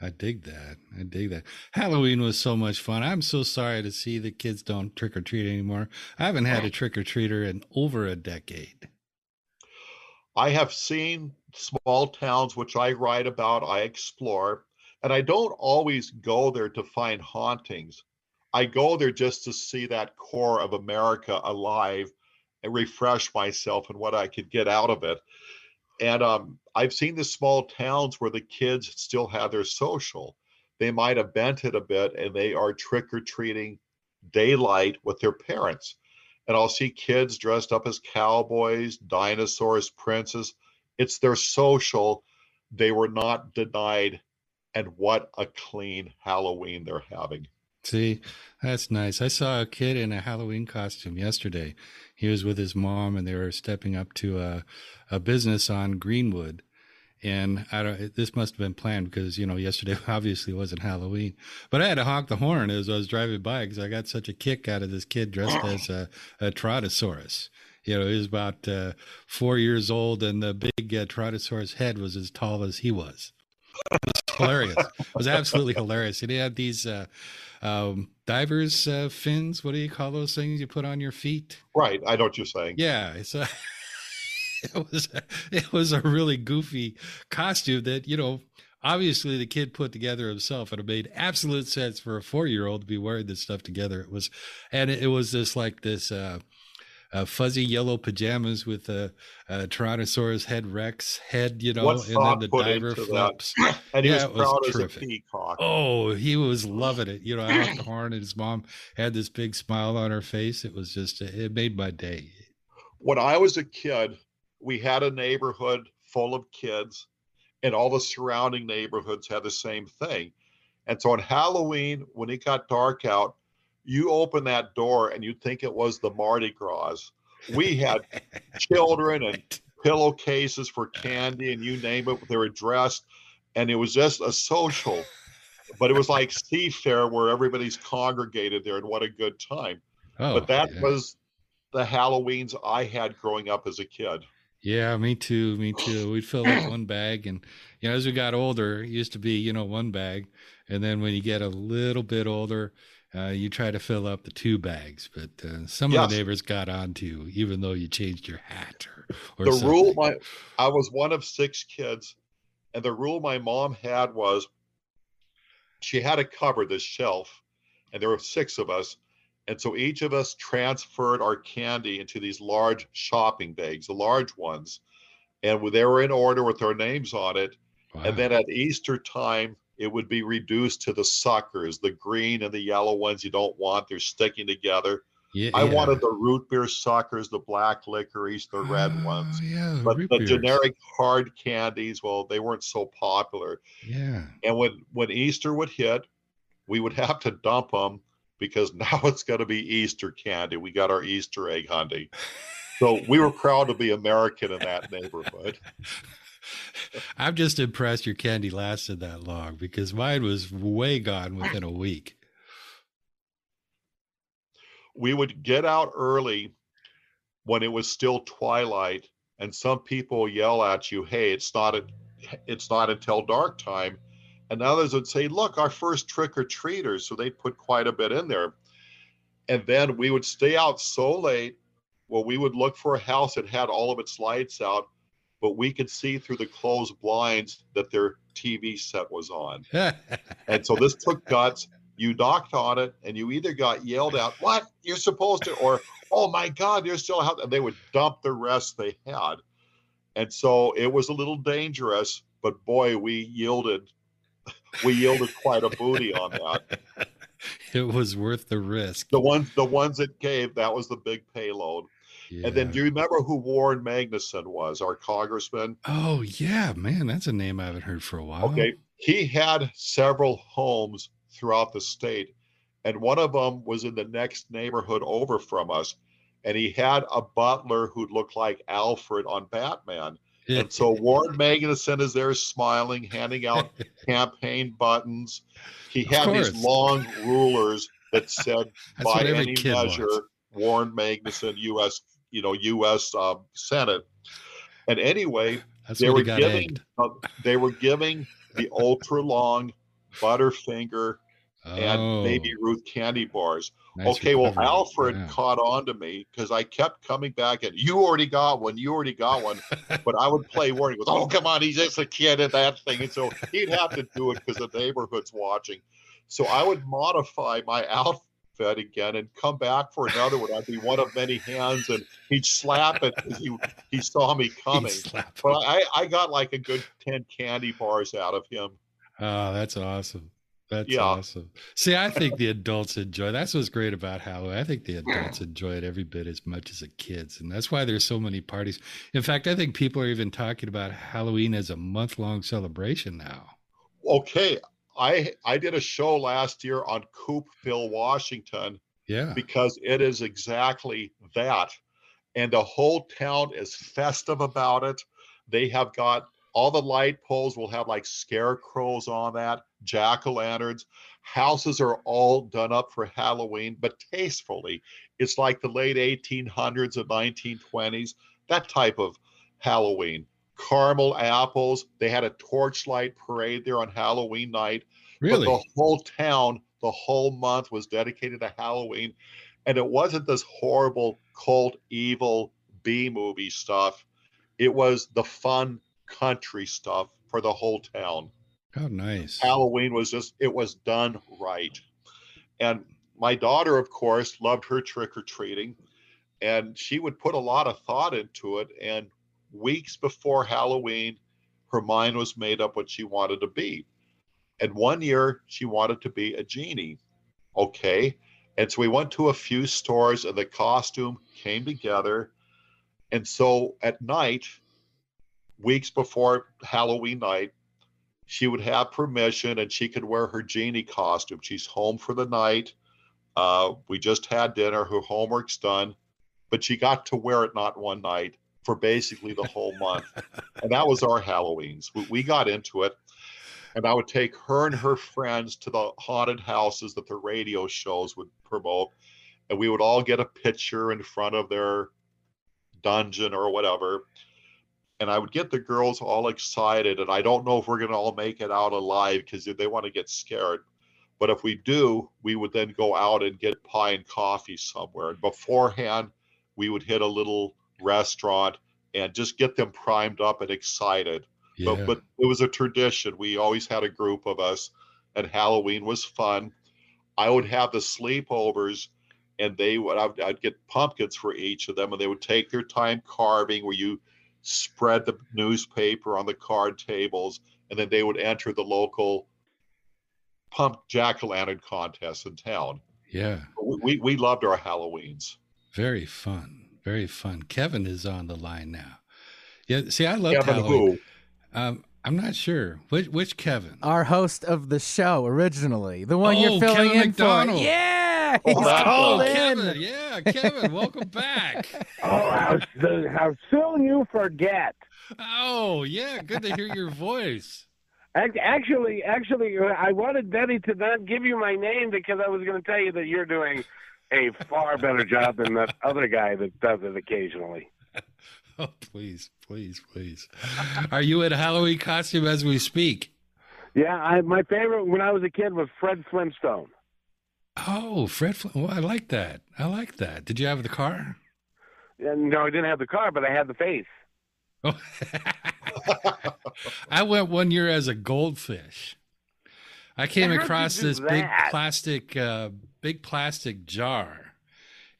Speaker 2: I dig that. I dig that. Halloween was so much fun. I'm so sorry to see the kids don't trick or treat anymore. I haven't had a trick or treater in over a decade.
Speaker 9: I have seen small towns which I write about, I explore, and I don't always go there to find hauntings. I go there just to see that core of America alive and refresh myself and what I could get out of it. And um, I've seen the small towns where the kids still have their social. They might have bent it a bit and they are trick or treating daylight with their parents. And I'll see kids dressed up as cowboys, dinosaurs, princes. It's their social. They were not denied and what a clean Halloween they're having.
Speaker 2: See, that's nice. I saw a kid in a Halloween costume yesterday. He was with his mom, and they were stepping up to a, a business on Greenwood. And I don't. This must have been planned because you know yesterday obviously wasn't Halloween. But I had to honk the horn as I was driving by because I got such a kick out of this kid dressed as a, a Trotosaurus. You know, he was about uh, four years old, and the big uh, Trotosaurus head was as tall as he was. It was hilarious. It was absolutely hilarious. And he had these uh, um, divers uh, fins. What do you call those things you put on your feet?
Speaker 9: Right. I know what you're saying.
Speaker 2: Yeah. It's a, it was a, it was a really goofy costume that you know obviously the kid put together himself and it made absolute sense for a four year old to be wearing this stuff together it was and it, was just like this uh, uh, fuzzy yellow pajamas with a, a Tyrannosaurus head Rex head, you know,
Speaker 9: what
Speaker 2: and then the diver flips.
Speaker 9: and he yeah, was proud was as a peacock.
Speaker 2: Oh, he was loving it. You know, I the horn, and his mom had this big smile on her face. It was just, it made my day.
Speaker 9: When I was a kid, we had a neighborhood full of kids, and all the surrounding neighborhoods had the same thing. And so on Halloween, when it got dark out, you open that door and you'd think it was the Mardi Gras. We had children and pillowcases for candy and you name it. They were dressed, and it was just a social. But it was like Seafair where everybody's congregated there, and what a good time. Oh, but that yeah. was the Halloweens I had growing up as a kid.
Speaker 2: Yeah, me too. Me too. We'd fill up one bag, and you know, as we got older, it used to be you know one bag, and then when you get a little bit older, uh, you try to fill up the two bags, but uh, some yes. of the neighbors got on to you, even though you changed your hat or, or
Speaker 9: the
Speaker 2: something.
Speaker 9: rule. My I was one of six kids, and the rule my mom had was she had to cover this shelf, and there were six of us, and so each of us transferred our candy into these large shopping bags, the large ones, and they were in order with our names on it. Wow. And then at Easter time, it would be reduced to the suckers, the green and the yellow ones you don't want. They're sticking together.
Speaker 2: Yeah,
Speaker 9: I
Speaker 2: yeah.
Speaker 9: wanted the root beer suckers, the black licorice, the red
Speaker 2: Oh,
Speaker 9: ones.
Speaker 2: Yeah,
Speaker 9: But the
Speaker 2: beers.
Speaker 9: generic hard candies, well, they weren't so popular.
Speaker 2: Yeah.
Speaker 9: And when when Easter would hit, we would have to dump them because now it's going to be Easter candy. We got our Easter egg hunting. So we were proud to be American in that neighborhood.
Speaker 2: I'm just impressed your candy lasted that long because mine was way gone within a week.
Speaker 9: We would get out early when it was still twilight, and some people yell at you, "Hey, it's not a, it's not until dark time," and others would say, "Look, our first trick or treaters." So they'd put quite a bit in there, and then we would stay out so late. Well, we would look for a house that had all of its lights out, but we could see through the closed blinds that their TV set was on. And so this took guts. You knocked on it, and you either got yelled at, "What you're supposed to," or "Oh my God, you're still out," and they would dump the rest they had. And so it was a little dangerous, but boy, we yielded. We yielded quite a booty on that.
Speaker 2: it was worth the risk.
Speaker 9: The ones, the ones that gave, that was the big payload. And then, do you remember who Warren Magnuson was, our congressman?
Speaker 2: Oh yeah, man, that's a name I haven't heard for a while.
Speaker 9: Okay. He had several homes throughout the state, and one of them was in the next neighborhood over from us. And he had a butler who looked like Alfred on Batman. And so Warren Magnuson is there smiling, handing out campaign buttons. He had these long rulers that said, by any measure,
Speaker 2: wants.
Speaker 9: Warren Magnuson, U.S. You know, U.S. Um, Senate. And anyway,
Speaker 2: That's
Speaker 9: they were giving uh, they were giving the ultra long Butterfinger and Baby
Speaker 2: Oh,
Speaker 9: Ruth candy bars.
Speaker 2: nice
Speaker 9: okay, well. Alfred
Speaker 2: Yeah.
Speaker 9: caught on to me because I kept coming back and you already got one, you already got one. but I would play Warren. He goes, Oh, come on, he's just a kid at that thing. And so he'd have to do it because the neighborhood's watching. So I would modify my outfit again and come back for another one. I'd be one of many hands and he'd slap it because he, he saw me coming. But. I, I got like a good 10 candy bars out of him.
Speaker 2: Oh, that's awesome. That's
Speaker 9: Yeah.
Speaker 2: awesome. See, I think the adults enjoy. That's what's great about Halloween. I think the adults enjoy it every bit as much as the kids, and that's why there's so many parties. In fact, I think people are even talking about Halloween as a month-long celebration now.
Speaker 9: Okay. I I did a show last year on Coupeville, Washington,
Speaker 2: Yeah.
Speaker 9: because it is exactly that. And the whole town is festive about it. They have got all the light poles will have like scarecrows on that, jack o' lanterns. Houses are all done up for Halloween, but tastefully. It's like the late 1800s and 1920s, that type of Halloween. Caramel apples. They had a torchlight parade there on Halloween night.
Speaker 2: Really?
Speaker 9: But the whole town, the whole month was dedicated to Halloween. And it wasn't this horrible cult, evil B movie stuff. It was the fun country stuff for the whole town.
Speaker 2: Oh, nice.
Speaker 9: Halloween was just, it was done right. And my daughter, of course, loved her trick or treating. And she would put a lot of thought into it. And weeks before Halloween, her mind was made up what she wanted to be. And one year, she wanted to be a genie. Okay. And so we went to a few stores, and the costume came together. And so at night, weeks before Halloween night, she would have permission and she could wear her genie costume. She's home for the night. Uh, we just had dinner. Her homework's done, but she got to wear it not one night for basically the whole month. and that was our Halloweens. We, we got into it. And I would take her and her friends to the haunted houses that the radio shows would promote. And we would all get a picture in front of their dungeon or whatever and I would get the girls all excited. And I don't know if we're going to all make it out alive because they want to get scared. But if we do, we would then go out and get pie and coffee somewhere. And beforehand, we would hit a little restaurant and just get them primed up and excited.
Speaker 2: Yeah.
Speaker 9: But, but it was a tradition. We always had a group of us, and Halloween was fun. I would have the sleepovers, and they would I'd, I'd get pumpkins for each of them, and they would take their time carving. Where you spread the newspaper on the card tables, and then they would enter the local pump jack o' lantern contests in town.
Speaker 2: Yeah.
Speaker 9: We, we, we loved our Halloweens.
Speaker 2: Very fun. Very fun. Kevin is on the line now. Yeah. See, I love
Speaker 9: Kevin
Speaker 2: Halloween.
Speaker 9: who?
Speaker 2: Um, I'm not sure which which Kevin.
Speaker 3: Our host of the show originally, the one
Speaker 2: Oh,
Speaker 3: you're filling
Speaker 2: Kevin
Speaker 3: in
Speaker 2: McDonald.
Speaker 3: for. Yeah,
Speaker 9: Oh,
Speaker 3: he's
Speaker 9: that's
Speaker 3: called
Speaker 2: Oh,
Speaker 3: in.
Speaker 2: Kevin. Yeah, Kevin. welcome back.
Speaker 10: Oh, how, how soon you forget.
Speaker 2: Oh, yeah. Good to hear your voice.
Speaker 10: Actually, actually, I wanted Betty to not give you my name because I was going to tell you that you're doing a far better job than that other guy that does it occasionally.
Speaker 2: Oh, please, please, please. Are you in a Halloween costume as we speak?
Speaker 10: Yeah, I, my favorite when I was a kid was Fred Flintstone.
Speaker 2: Oh, Fred. Fl- Well, I like that. I like that. Did you have the car?
Speaker 10: And no, I didn't have the car, but I had the face.
Speaker 2: Oh. I went one year as a goldfish. I came
Speaker 10: How'd
Speaker 2: across this big plastic, uh, big plastic jar,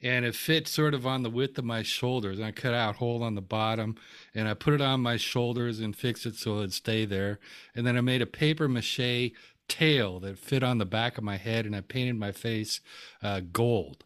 Speaker 2: and it fit sort of on the width of my shoulders. And I cut out a hole on the bottom, and I put it on my shoulders and fixed it so it'd stay there. And then I made a paper mache tail that fit on the back of my head, and I painted my face uh, gold.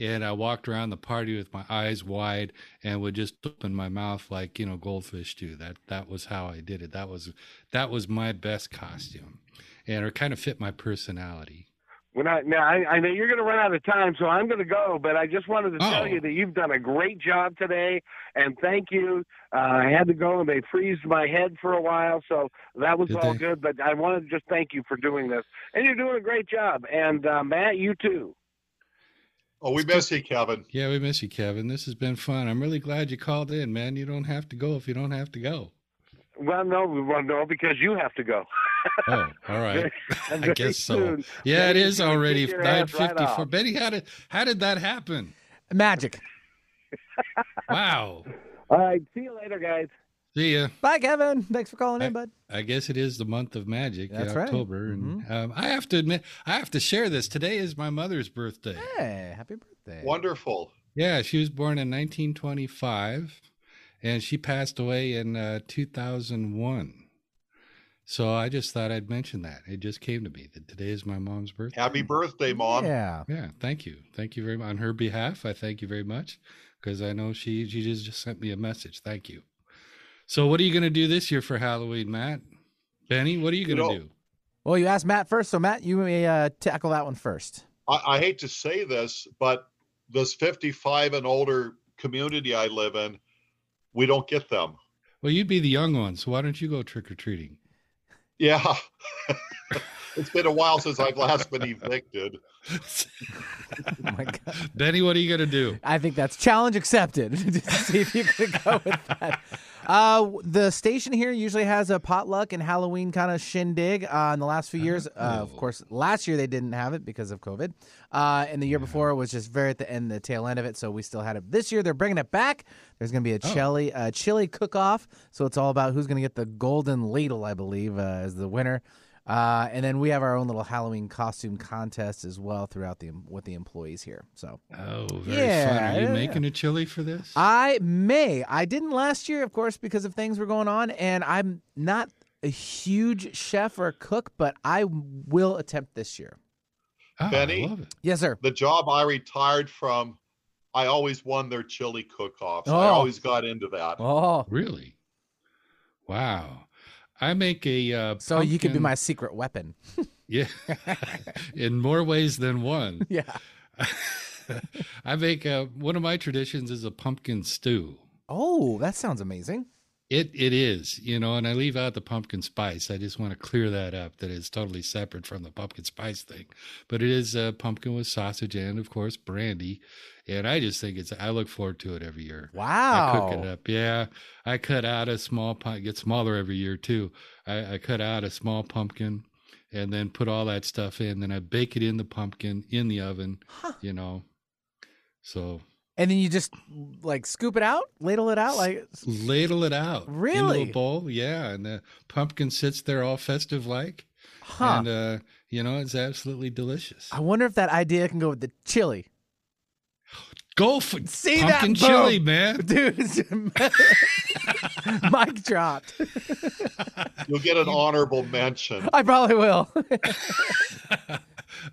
Speaker 2: And I walked around the party with my eyes wide and would just open my mouth like you know goldfish do. That that was how I did it. That was that was my best costume, and it kind of fit my personality.
Speaker 10: When I now I, I know you're going to run out of time, so I'm going to go. But I just wanted to
Speaker 2: Oh.
Speaker 10: tell you that you've done a great job today, and thank you. Uh, I had to go and they freezed my head for a while, so that was
Speaker 2: Did
Speaker 10: all
Speaker 2: they?
Speaker 10: good. But I wanted to just thank you for doing this, and you're doing a great job. And uh, Matt, you too.
Speaker 9: Oh, we miss you, Kevin.
Speaker 2: Yeah, we miss you, Kevin. This has been fun. I'm really glad you called in, man. You don't have to go if you don't have to go.
Speaker 10: Well, no, well, no, because you have to go.
Speaker 2: Oh, all right. I guess so. Yeah, it
Speaker 10: Betty's
Speaker 2: is
Speaker 10: gonna
Speaker 2: already
Speaker 10: kick your
Speaker 2: nine
Speaker 10: ass right
Speaker 2: fifty four.
Speaker 10: off.
Speaker 2: Betty, how did how did that happen?
Speaker 3: Magic.
Speaker 2: Wow.
Speaker 10: All right, see you later, guys.
Speaker 2: See ya.
Speaker 3: Bye, Kevin. Thanks for calling in, bud.
Speaker 2: I guess it is the month of magic,
Speaker 3: That's right.
Speaker 2: October, and um, I have to admit, I have to share this. Today is my mother's birthday.
Speaker 3: Hey, happy birthday.
Speaker 9: Wonderful.
Speaker 2: Yeah, she was born in 1925, and she passed away in uh, 2001. So I just thought I'd mention that. It just came to me that today is my mom's birthday.
Speaker 9: Happy birthday, Mom.
Speaker 3: Yeah.
Speaker 2: Yeah, thank you, thank you very much on her behalf. I thank you very much because I know she she just just sent me a message. Thank you. So what are you going to do this year for Halloween, Matt? Benny, what are you
Speaker 9: You
Speaker 2: going to
Speaker 9: know-
Speaker 2: do?
Speaker 3: Well, you asked Matt first, so Matt, you may uh, tackle that one first.
Speaker 9: I, I hate to say this, but this 55 and older community I live in, we don't get them.
Speaker 2: Well, you'd be the young one, so why don't you go trick or treating?
Speaker 9: Yeah. it's been a while since I've last been evicted.
Speaker 3: Oh my god.
Speaker 2: Benny, what are you going to do?
Speaker 3: I think that's challenge accepted. to see if you could go with that. Uh, the station here usually has a potluck and Halloween kind of shindig. Uh, in the last few years, uh, of
Speaker 2: Oh.
Speaker 3: course, last year they didn't have it because of COVID. Uh, and the year before it was just very at the end, the tail end of it. So we still had it. This year they're bringing it back. There's going to be a
Speaker 2: Oh.
Speaker 3: chili, uh, chili cook off. So it's all about who's going to get the golden ladle, I believe, uh, as the winner. Uh, and then we have our own little Halloween costume contest as well throughout the with the employees here. So
Speaker 2: Oh, very
Speaker 3: Yeah,
Speaker 2: fun. Are you
Speaker 3: yeah,
Speaker 2: making a chili for this?
Speaker 3: I may. I didn't last year, of course, because of things were going on, and I'm not a huge chef or cook, but I will attempt this year.
Speaker 2: Oh,
Speaker 9: Benny?
Speaker 2: I love it.
Speaker 3: Yes, sir.
Speaker 9: The job I retired from, I always won their chili cook-offs. I
Speaker 3: Oh.
Speaker 9: always got into that.
Speaker 3: Oh,
Speaker 2: Really? Wow. I make a uh,
Speaker 3: so you could be my secret weapon.
Speaker 2: yeah in more ways than one.
Speaker 3: Yeah.
Speaker 2: I make a, one of my traditions is a pumpkin stew.
Speaker 3: Oh, that sounds amazing.
Speaker 2: It it is, you know, and I leave out the pumpkin spice. I just want to clear that up. That is totally separate from the pumpkin spice thing. But it is uh, pumpkin with sausage and, of course, brandy. And I just think it's. I look forward to it every year.
Speaker 3: Wow.
Speaker 2: I cook it up. Yeah, I cut out a small pumpkin. Get smaller every year too. I, I cut out a small pumpkin, and then put all that stuff in. Then I bake it in the pumpkin in the oven.
Speaker 3: Huh.
Speaker 2: You know, so
Speaker 3: And then you just like scoop it out, ladle it out, like
Speaker 2: ladle it out
Speaker 3: Really?
Speaker 2: into a bowl. Yeah, and the pumpkin sits there all festive like,
Speaker 3: huh.
Speaker 2: and uh, you know it's absolutely delicious.
Speaker 3: I wonder if that idea can go with the chili.
Speaker 2: Go for
Speaker 3: See
Speaker 2: pumpkin
Speaker 3: that? Boom.
Speaker 2: chili, man.
Speaker 3: Dude, mic dropped.
Speaker 9: You'll get an honorable mention.
Speaker 3: I probably will.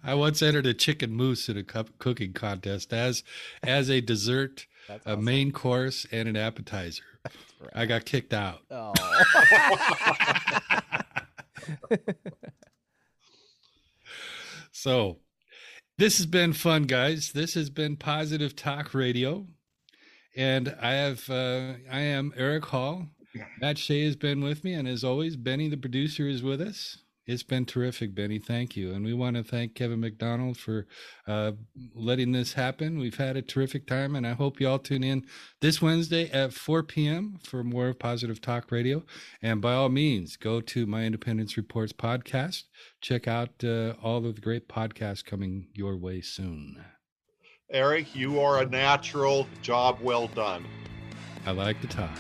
Speaker 2: I once entered a chicken mousse in a cup cooking contest as as a dessert, a main course, and an appetizer. I got kicked out.
Speaker 3: oh.
Speaker 2: So, this has been fun, guys. This has been Positive Talk Radio, and I have uh, I am Eric Hall. Matt Shea has been with me, and as always, Benny, the producer, is with us. It's been terrific, Benny. Thank you, and we want to thank Kevin McDonald for uh, letting this happen. We've had a terrific time, and I hope you all tune in this Wednesday at 4 p.m. for more of Positive Talk Radio. And by all means, go to my Independence Reports podcast. Check out uh, all of the great podcasts coming your way soon.
Speaker 9: Eric, you are a natural. Job well done.
Speaker 2: I like to talk.